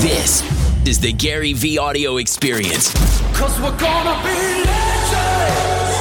This is the Gary Vee audio experience. Cause we're gonna be legends.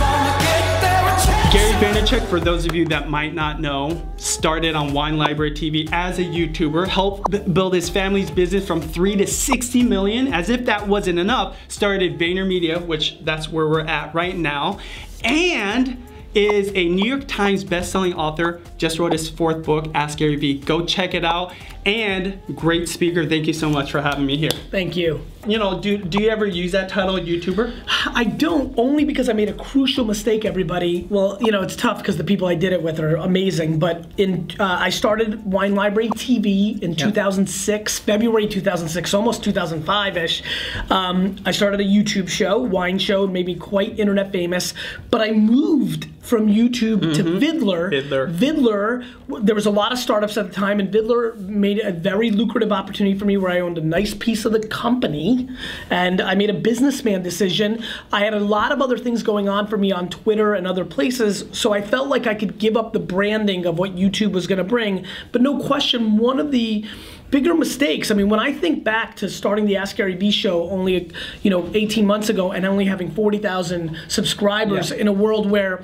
Gonna get there. Gary Vaynerchuk, for those of you that might not know, started on Wine Library TV as a YouTuber, helped b- build his family's business from 3 to 60 million. As if that wasn't enough, started VaynerMedia, which that's where we're at right now, and is a New York Times best-selling author, just wrote his fourth book, Ask Gary Vee. Go check it out. And great speaker. Thank you so much for having me here. Thank you. You know, do, do you ever use that title, YouTuber? I don't, only because I made a crucial mistake, everybody. Well, you know, it's tough because the people I did it with are amazing. But in, uh, I started Wine Library TV in 2006, February 2006, almost 2005 ish. Um, I started a YouTube show, wine show, made me quite internet famous. But I moved from YouTube to Viddler. Viddler. Viddler, there was a lot of startups at the time, and Viddler made a very lucrative opportunity for me where I owned a nice piece of the company, and I made a businessman decision. I had a lot of other things going on for me on Twitter and other places, so I felt like I could give up the branding of what YouTube was going to bring. But no question, one of the bigger mistakes. I mean, when I think back to starting the Ask Gary Vee show only, you know, 18 months ago, and only having 40,000 subscribers Yeah. in a world where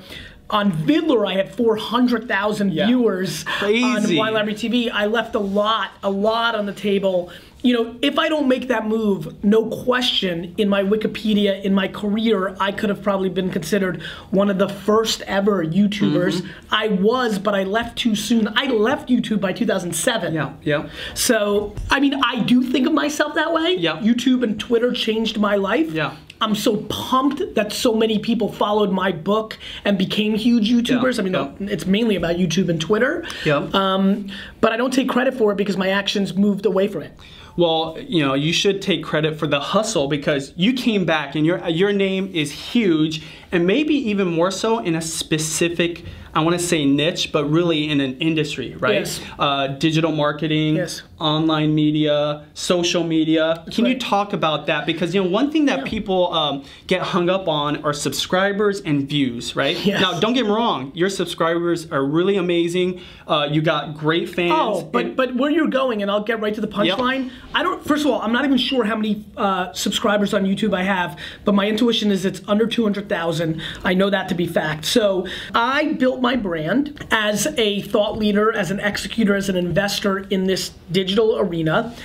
on Viddler I had 400,000 Yeah. viewers Crazy. on Wine Library TV. I left a lot, a lot on the table. You know, if I don't make that move, no question, in my Wikipedia, in my career, I could have probably been considered one of the first ever YouTubers. Mm-hmm. I was, but I left too soon. I left YouTube by 2007. Yeah, yeah. So, I mean, I do think of myself that way. Yeah. YouTube and Twitter changed my life. Yeah. I'm so pumped that so many people followed my book and became huge YouTubers. Yeah, I mean, yeah. it's mainly about YouTube and Twitter. Yeah. Um, but I don't take credit for it because my actions moved away from it. Well, you know, you should take credit for the hustle because you came back and your your name is huge and maybe even more so in a specific I want to say niche, but really in an industry, right? Yes. Uh, digital marketing, Yes. online media, social media. Can you talk about that? Because you know, one thing that people um, get hung up on are subscribers and views, right? Yes. Now, don't get me wrong, your subscribers are really amazing. Uh, you got great fans. Oh, but but where you're going, and I'll get right to the punchline. I don't. First of all, I'm not even sure how many uh, subscribers on YouTube I have, but my intuition is it's under 200,000. I know that to be fact. So I built my brand as a thought leader, as an executor, as an investor in this digital arena,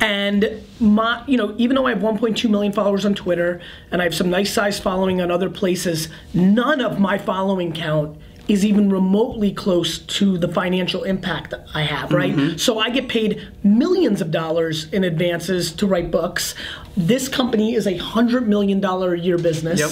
and my, you know, even though I have 1.2 million followers on Twitter and I have some nice size following on other places, none of my following count is even remotely close to the financial impact that I have, right? Mm-hmm. So I get paid millions of dollars in advances to write books. This company is a hundred million dollar a year business. Yep.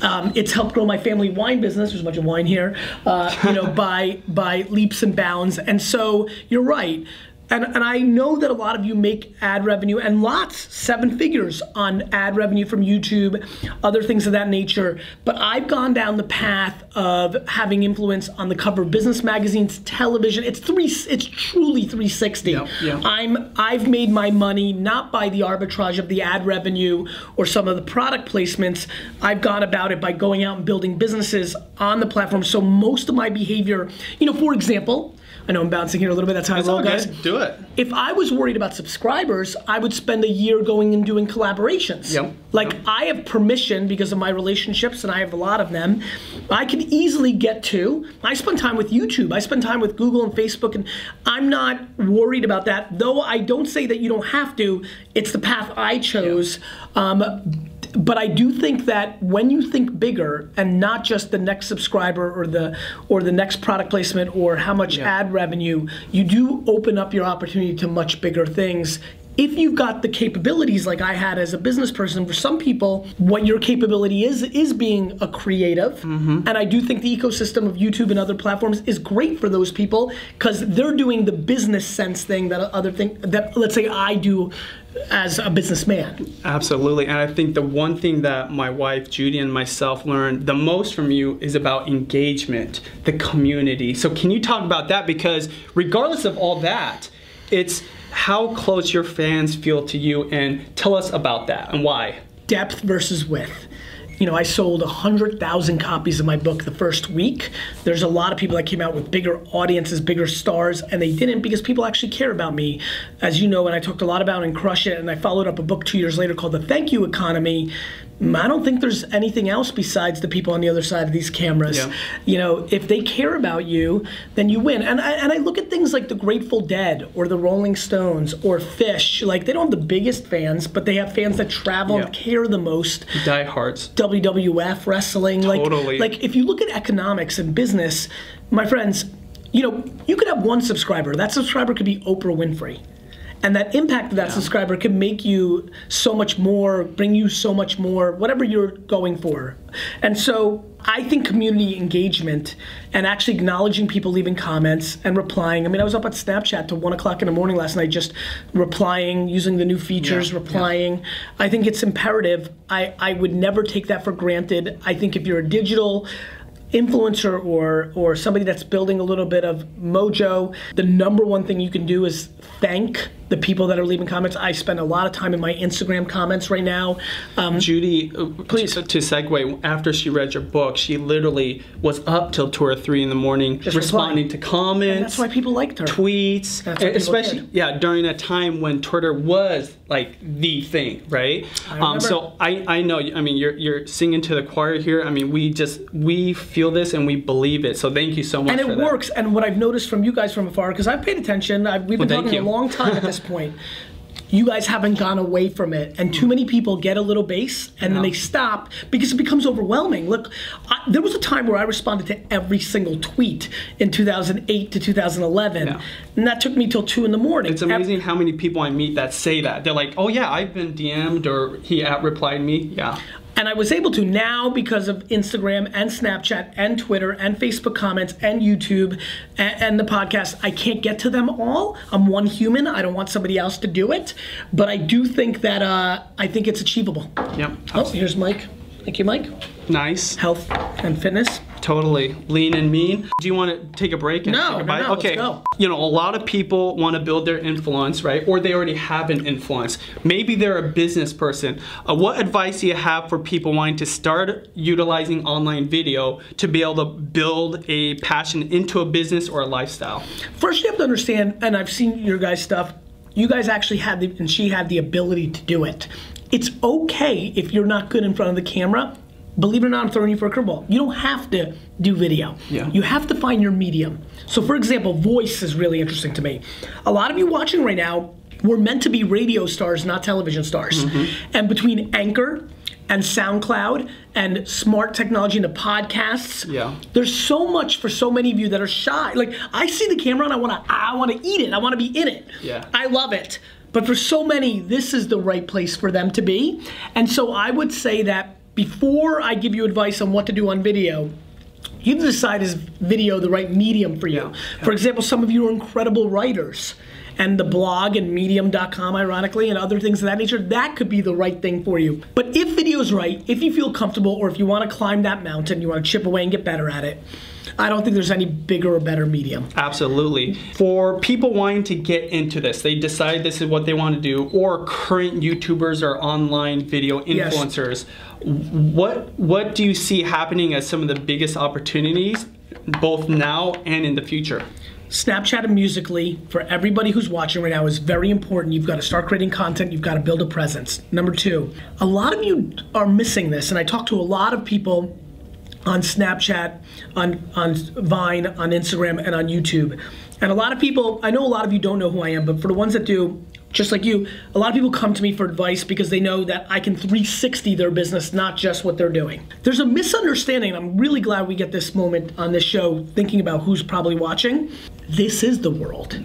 Um, it's helped grow my family wine business. There's a bunch of wine here, uh, you know, by by leaps and bounds. And so you're right. And, and I know that a lot of you make ad revenue and lots, seven figures on ad revenue from YouTube, other things of that nature. But I've gone down the path of having influence on the cover of business magazines, television. It's three. It's truly 360. Yeah, yeah. I'm. I've made my money not by the arbitrage of the ad revenue or some of the product placements. I've gone about it by going out and building businesses on the platform. So most of my behavior, you know, for example. I know I'm bouncing here a little bit. That's how It's I roll, guys. good. Do it. If I was worried about subscribers, I would spend a year going and doing collaborations. Yep. Like Yep. I have permission because of my relationships, and I have a lot of them. I can easily get to. I spend time with YouTube. I spend time with Google and Facebook, and I'm not worried about that. Though I don't say that you don't have to. It's the path I chose. Um, but I do think that when you think bigger and not just the next subscriber or the or the next product placement or how much Yeah. ad revenue, you do open up your opportunity to much bigger things. If you've got the capabilities like I had as a business person, for some people, what your capability is is being a creative. Mm-hmm. And I do think the ecosystem of YouTube and other platforms is great for those people because they're doing the business sense thing that other thing that let's say I do as a businessman. Absolutely. And I think the one thing that my wife, Judy, and myself learned the most from you is about engagement, the community. So, can you talk about that? Because, regardless of all that, it's how close your fans feel to you, and tell us about that and why. depth versus width. You know, I sold 100,000 copies of my book the first week. There's a lot of people that came out with bigger audiences, bigger stars, and they didn't because people actually care about me. As you know, and I talked a lot about in Crush It, and I followed up a book two years later called The Thank You Economy. I don't think there's anything else besides the people on the other side of these cameras. Yeah. You know, if they care about you, then you win. And I, and I look at things like the Grateful Dead or the Rolling Stones or Phish. Like, they don't have the biggest fans, but they have fans that travel Yeah. and care the most. Diehards. WWF wrestling. Totally. Like, like if you look at economics and business, my friends, you know, you could have one subscriber. That subscriber could be Oprah Winfrey. And that impact of that subscriber can make you so much more, bring you so much more, whatever you're going for. And so I think community engagement and actually acknowledging people leaving comments and replying. I mean, I was up at Snapchat till one o'clock in the morning last night, just replying, using the new features, Yeah, replying. I think it's imperative. I, I would never take that for granted. I think if you're a digital influencer or or somebody that's building a little bit of mojo, the number one thing you can do is thank the people that are leaving comments. I spend a lot of time in my Instagram comments right now. Um, Judy, uh, Please. To, segue, after she read your book, she literally was up till two or three in the morning responding replying. to comments. and that's why people liked her. tweets, That's what people especially did. yeah during a time when Twitter was like the thing, right? Um, so I I know I mean you're you're singing to the choir here. I mean we just we feel this and we believe it. So thank you so much. and for it works. And what I've noticed from you guys from afar, because I've paid attention, I've, we've been Well, talking a long time at this point. You guys haven't gone away from it, and too many people get a little base and then they stop because it becomes overwhelming. Look, I, there was a time where I responded to every single tweet in 2008 to 2011, Yeah. and that took me till two in the morning. It's amazing how many people I meet that say that. They're like, "Oh yeah, I've been DM'd or he at replied me." Yeah. And I was able to now because of Instagram and Snapchat and Twitter and Facebook comments and YouTube and, and the podcast. I can't get to them all. I'm one human. I don't want somebody else to do it. But I do think that uh, I think it's achievable. Yep. Oh, here's Mike. Thank you, Mike. Nice. Health and fitness. Totally. Lean and mean. Do you want to take a break and No, say no, goodbye? no, let's okay. You know, a lot of people want to build their influence, right? Or they already have an influence. Maybe they're a business person. Uh, what advice do you have for people wanting to start utilizing online video to be able to build a passion into a business or a lifestyle? First, you have to understand, and I've seen your guys' stuff. You guys actually had the, and she had the ability to do it. It's okay if you're not good in front of the camera. Believe it or not, I'm throwing you for a curveball. You don't have to do video. Yeah. You have to find your medium. So, for example, voice is really interesting to me. A lot of you watching right now, we're meant to be radio stars, not television stars. Mm-hmm. And between Anchor and SoundCloud and smart technology into podcasts, Yeah. there's so much for so many of you that are shy. Like I see the camera and I want to I want to eat it. I want to be in it. Yeah. I love it. But for so many, this is the right place for them to be. And so I would say that before I give you advice on what to do on video, you have to decide is video the right medium for you. Yeah. For example, some of you are incredible writers. And the blog and medium.com, ironically, and other things of that nature, that could be the right thing for you. But if video is right, if you feel comfortable, or if you want to climb that mountain, you want to chip away and get better at it, I don't think there's any bigger or better medium. Absolutely. For people wanting to get into this, they decide this is what they want to do, or current YouTubers or online video Yes. influencers, what what do you see happening as some of the biggest opportunities, both now and in the future? Snapchat and Musical.ly for everybody who's watching right now is very important. You've got to start creating content. You've got to build a presence. Number two, a lot of you are missing this, and I talk to a lot of people on Snapchat, on on Vine, on Instagram, and on YouTube. And a lot of people, I know a lot of you don't know who I am, but for the ones that do, just like you, a lot of people come to me for advice because they know that I can 360 their business, not just what they're doing. There's a misunderstanding, and I'm really glad we get this moment on this show thinking about who's probably watching. This is the world.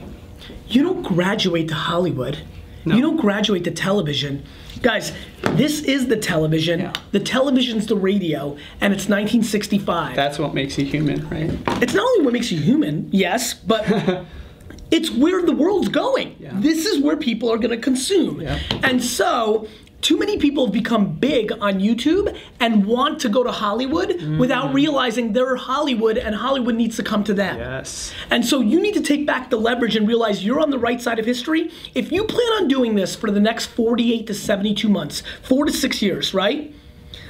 You don't graduate to Hollywood. You don't graduate to television. Guys, this is the television. Yeah. The television's the radio, and it's 1965. That's what makes you human, right? it's not only what makes you human, yes, but it's where the world's going. Yeah. This is where people are going to consume. Yeah. And so, too many people have become big on YouTube and want to go to Hollywood Mm. without realizing they're Hollywood and Hollywood needs to come to them. Yes. And so you need to take back the leverage and realize you're on the right side of history. If you plan on doing this for the next 48 to 72 months, four to six years, right?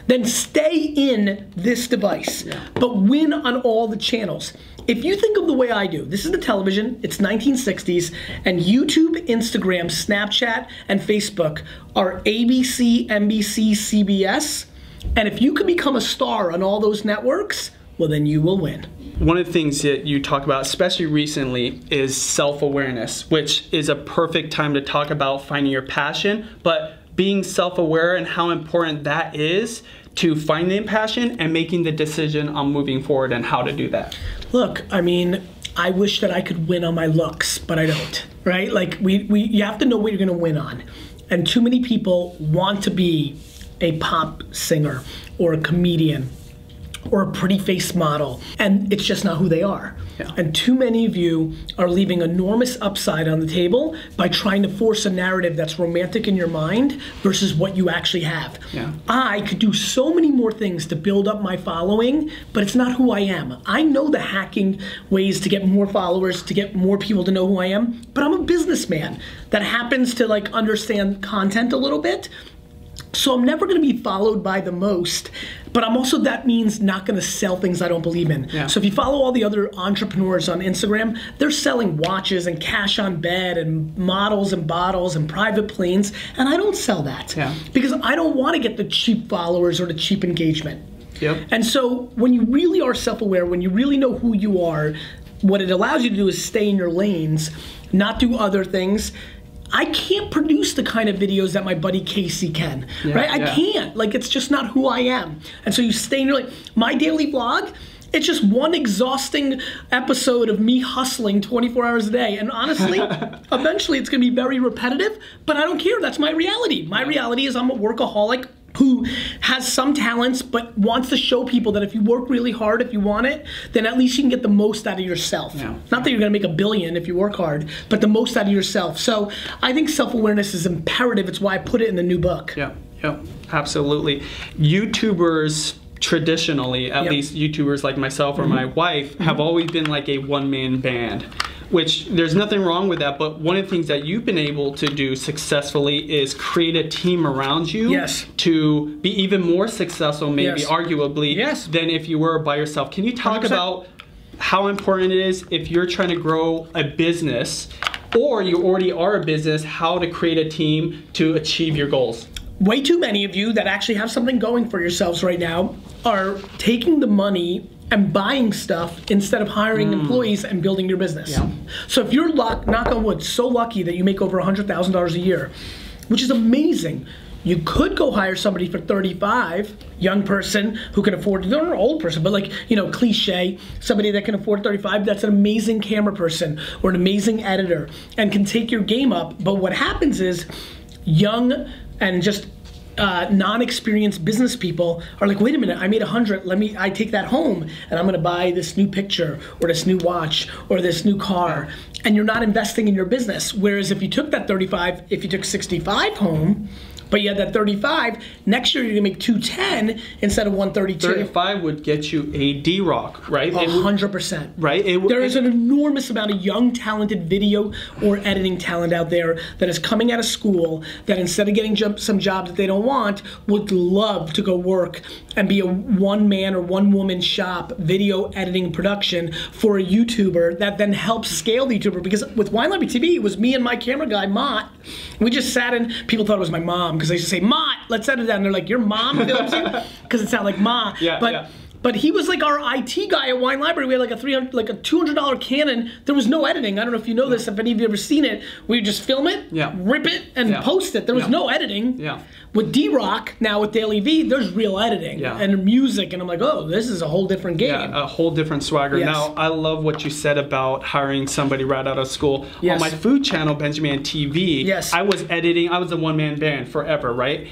Then stay in this device, but win on all the channels. If you think of the way I do, this is the television, it's 1960s, and YouTube, Instagram, Snapchat, and Facebook are ABC, NBC, CBS. And if you can become a star on all those networks, well, then you will win. One of the things that you talk about, especially recently, is self awareness, which is a perfect time to talk about finding your passion, but being self aware and how important that is to finding passion and making the decision on moving forward and how to do that. Look, I mean, I wish that I could win on my looks, but I don't. Right? Like we, we you have to know what you're gonna win on. And too many people want to be a pop singer or a comedian or a pretty face model, and it's just not who they are. Yeah. And too many of you are leaving enormous upside on the table by trying to force a narrative that's romantic in your mind versus what you actually have. Yeah. I could do so many more things to build up my following, but it's not who I am. I know the hacking ways to get more followers, to get more people to know who I am, but I'm a businessman that happens to like understand content a little bit. So I'm never going to be followed by the most, but I'm also that means not going to sell things I don't believe in. Yeah. So if you follow all the other entrepreneurs on Instagram, they're selling watches and cash on bed and models and bottles and private planes, and I don't sell that Yeah. because I don't want to get the cheap followers or the cheap engagement. Yep. And so when you really are self-aware, when you really know who you are, what it allows you to do is stay in your lanes, not do other things. I can't produce the kind of videos that my buddy Casey can, right? I yeah. can't. Like it's just not who I am. And so you stay in your like My daily vlog, it's just one exhausting episode of me hustling 24 hours a day. And honestly, eventually it's going to be very repetitive, but I don't care. That's my reality. My reality is I'm a workaholic who has some talents but wants to show people that if you work really hard, if you want it, then at least you can get the most out of yourself. Yeah. Not that you're going to make a billion if you work hard, but the most out of yourself. So I think self awareness is imperative. It's why I put it in the new book. Yeah, yeah, absolutely. YouTubers traditionally, at Yep. least YouTubers like myself or mm-hmm. my wife, have mm-hmm. always been like a one man band. Which there's nothing wrong with that, but one of the things that you've been able to do successfully is create a team around you Yes. to be even more successful, maybe Yes. arguably, Yes. than if you were by yourself. Can you talk 100%. about how important it is if you're trying to grow a business or you already are a business, how to create a team to achieve your goals? way too many of you that actually have something going for yourselves right now are taking the money and buying stuff instead of hiring hmm. employees and building your business. Yeah. So if you're luck, knock on wood, so lucky that you make over $100,000 a year, which is amazing. You could go hire somebody for 35, young person who can afford, they're not an old person, but like, you know, cliche, somebody that can afford 35, that's an amazing camera person or an amazing editor and can take your game up. But what happens is young and just uh, non-experienced business people are like, wait a minute, I made a hundred. Let me, I take that home, and I'm to buy this new picture or this new watch or this new car, and you're not investing in your business. Whereas if you took that 35, if you took 65 home, but you had that 35, next year you're to make 210 instead of 132. 35 would get you a D Rock, right? A It would- hundred percent. Right, it there is an enormous amount of young, talented video or editing talent out there that is coming out of school that instead of getting job, some jobs that they don't want, would love to go work and be a one man or one woman shop video editing production for a YouTuber that then helps scale the YouTuber. Because with Wine Library TV, it was me and my camera guy, Mott. We just sat in, people thought it was my mom because I to say, Mott, let's that. And they're like, your mom? You I'm saying? Because it sounded like Ma. Yeah, but yeah. But he was like our IT guy at Wine Library. We had like a 300, like a $200 Canon. There was no editing. I don't know if you know this. If any of you ever seen it, we would just film it, Yeah. rip it, and Yeah. post it. There was Yeah. no editing. Yeah. With D Rock now with DailyVee, there's real editing Yeah. and music, and I'm like, oh, this is a whole different game. Yeah, a whole different swagger. Yes. Now, I love what you said about hiring somebody right out of school. Yes. On my food channel, BenjiManTV, Yes. I was editing, I was a one man band forever, right?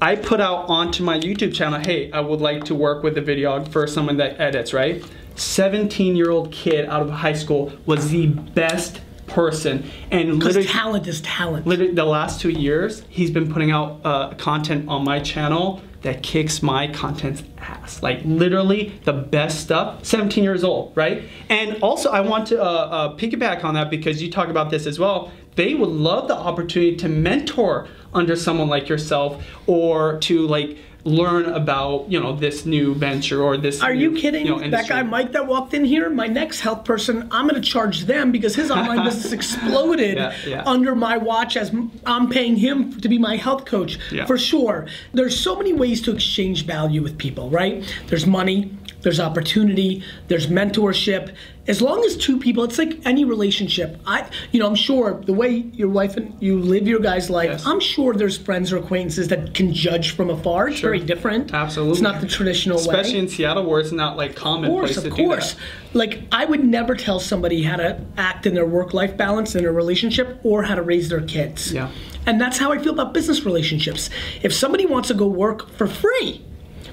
I put out onto my YouTube channel, hey, I would like to work with a videographer, someone that edits, right? 17 year old kid out of high school was the best person. And literally, talent is talent. literally the last two years he's been putting out uh, content on my channel that kicks my content's ass like literally the best stuff 17 years old right and also i want to uh, uh, piggyback on that because you talk about this as well they would love the opportunity to mentor under someone like yourself or to like learn about you know this new venture or this. Are you new, kidding? know, that guy Mike that walked in here, my next health person, I'm going to charge them because his online business exploded Yeah, yeah. under my watch as I'm paying him to be my health coach Yeah. for sure. There's so many ways to exchange value with people, right? There's money, there's opportunity, there's mentorship. As long as two people, it's like any relationship. I, you know, I'm sure the way your wife and you live your guys' life, Yes. I'm sure there's friends or acquaintances that can judge from afar. It's very different. Absolutely. It's not the traditional way. Especially in Seattle, where it's not like common. Of course, of course. Like I would never tell somebody how to act in their work-life balance in a relationship or how to raise their kids. Yeah. And that's how I feel about business relationships. If somebody wants to go work for free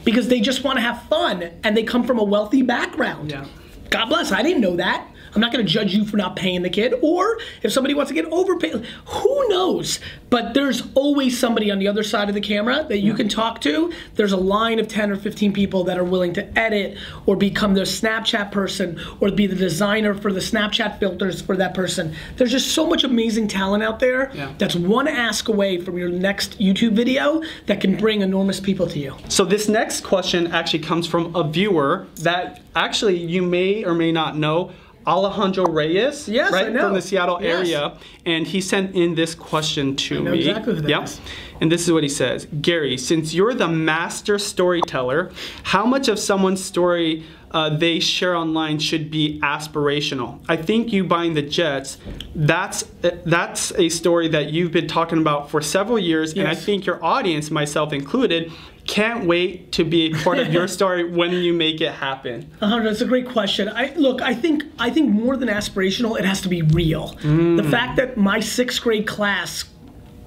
because they just want to have fun and they come from a wealthy background. Yeah. God bless. I didn't know that. I'm not going to judge you for not paying the kid. Or if somebody wants to get overpaid, who knows? But there's always somebody on the other side of the camera that you can talk to. There's a line of 10 or 15 people that are willing to edit or become their Snapchat person or be the designer for the Snapchat filters for that person. There's just so much amazing talent out there Yeah. that's one ask away from your next YouTube video that can bring enormous people to you. So this next question actually comes from a viewer that actually you may or may not know. Alejandro Reyes, Yes, right from the Seattle Yes. area, and he sent in this question to me. exactly yep. is. And this is what he says: Gary, since you're the master storyteller, how much of someone's story uh, they share online should be aspirational? I think you buying the Jets, that's that's a story that you've been talking about for several years, and I think your audience, myself included, can't wait to be a part of your story when you make it happen. Uh, that's a great question. I look. I think. I think more than aspirational, it has to be real. The fact that my sixth grade class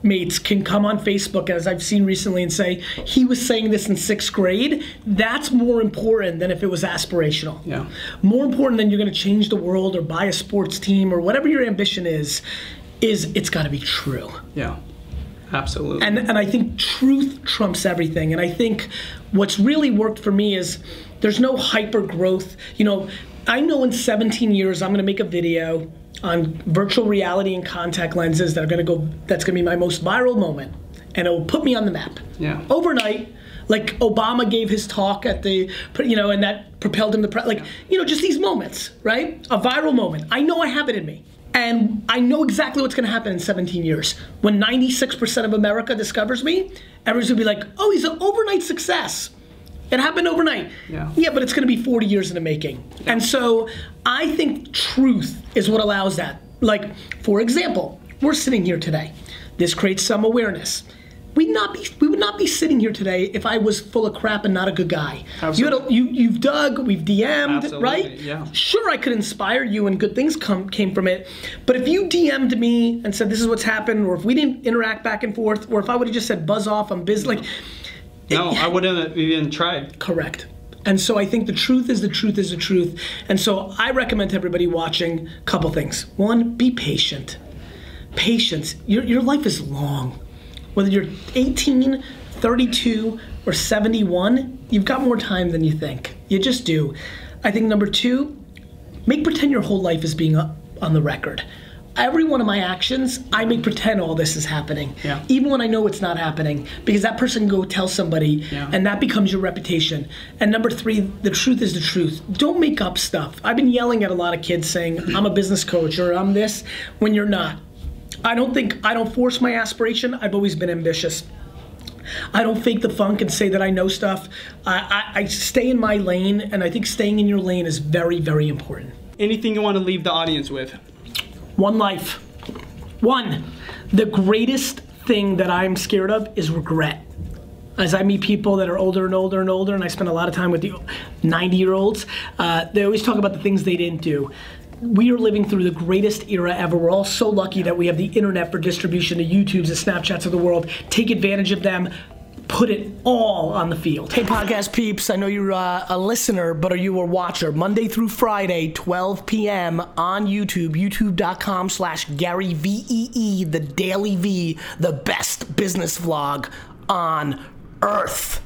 mates can come on Facebook, as I've seen recently, and say he was saying this in sixth grade. That's more important than if it was aspirational. Yeah. More important than you're going to change the world or buy a sports team or whatever your ambition is. Is it's got to be true. Yeah, absolutely. And and I think truth trumps everything. And I think what's really worked for me is there's no hyper growth. You know, I know in 17 years I'm going to make a video on virtual reality and contact lenses that are going to go. That's going to be my most viral moment, and it will put me on the map. Yeah. Overnight. Like Obama gave his talk at the, you know, and that propelled him to, pre- like, you know, just these moments, right? A viral moment. I know I have it in me. And I know exactly what's going to happen in 17 years. When 96% of America discovers me, everyone's going to be like, oh, he's an overnight success. It happened overnight. Yeah. Yeah, but it's going to be 40 years in the making. And so I think truth is what allows that. Like, for example, we're sitting here today. This creates some awareness. We'd not be, we would not be sitting here today if I was full of crap and not a good guy. You had a, you, you've dug, we've DM'd, Absolutely, right? yeah. Sure, I could inspire you and good things come came from it. But if you DM'd me and said this is what's happened, or if we didn't interact back and forth, or if I would have just said buzz off, I'm busy, like no, I wouldn't have even tried. correct. And so I think the truth is the truth is the truth. And so I recommend to everybody watching a couple things. One, be patient. Patience. Your, your life is long. Whether you're 18, 32, or 71, you've got more time than you think. You just do. I think number two, make pretend your whole life is being on the record. Every one of my actions, I make pretend all this is happening, Yeah. even when I know it's not happening, because that person can go tell somebody, Yeah. and that becomes your reputation. And number three, the truth is the truth. Don't make up stuff. I've been yelling at a lot of kids saying, I'm a business coach or I'm this, when you're not. I don't think, I don't force my aspiration. I've always been ambitious. I don't fake the funk and say that I know stuff. I, I, I stay in my lane, and I think staying in your lane is very, very important. Anything you want to leave the audience with? One life. One. The greatest thing that I'm scared of is regret. As I meet people that are older and older and older, and I spend a lot of time with the 90 year olds, uh, they always talk about the things they didn't do. We are living through the greatest era ever. We're all so lucky that we have the internet for distribution, the YouTubes, the Snapchats of the world. Take advantage of them. Put it all on the field. Hey, podcast peeps, I know you're uh, a listener, but are you a watcher? Monday through Friday, 12 p.m. on YouTube, youtube.com slash Gary V-E-E, the DailyVee, the best business vlog on earth.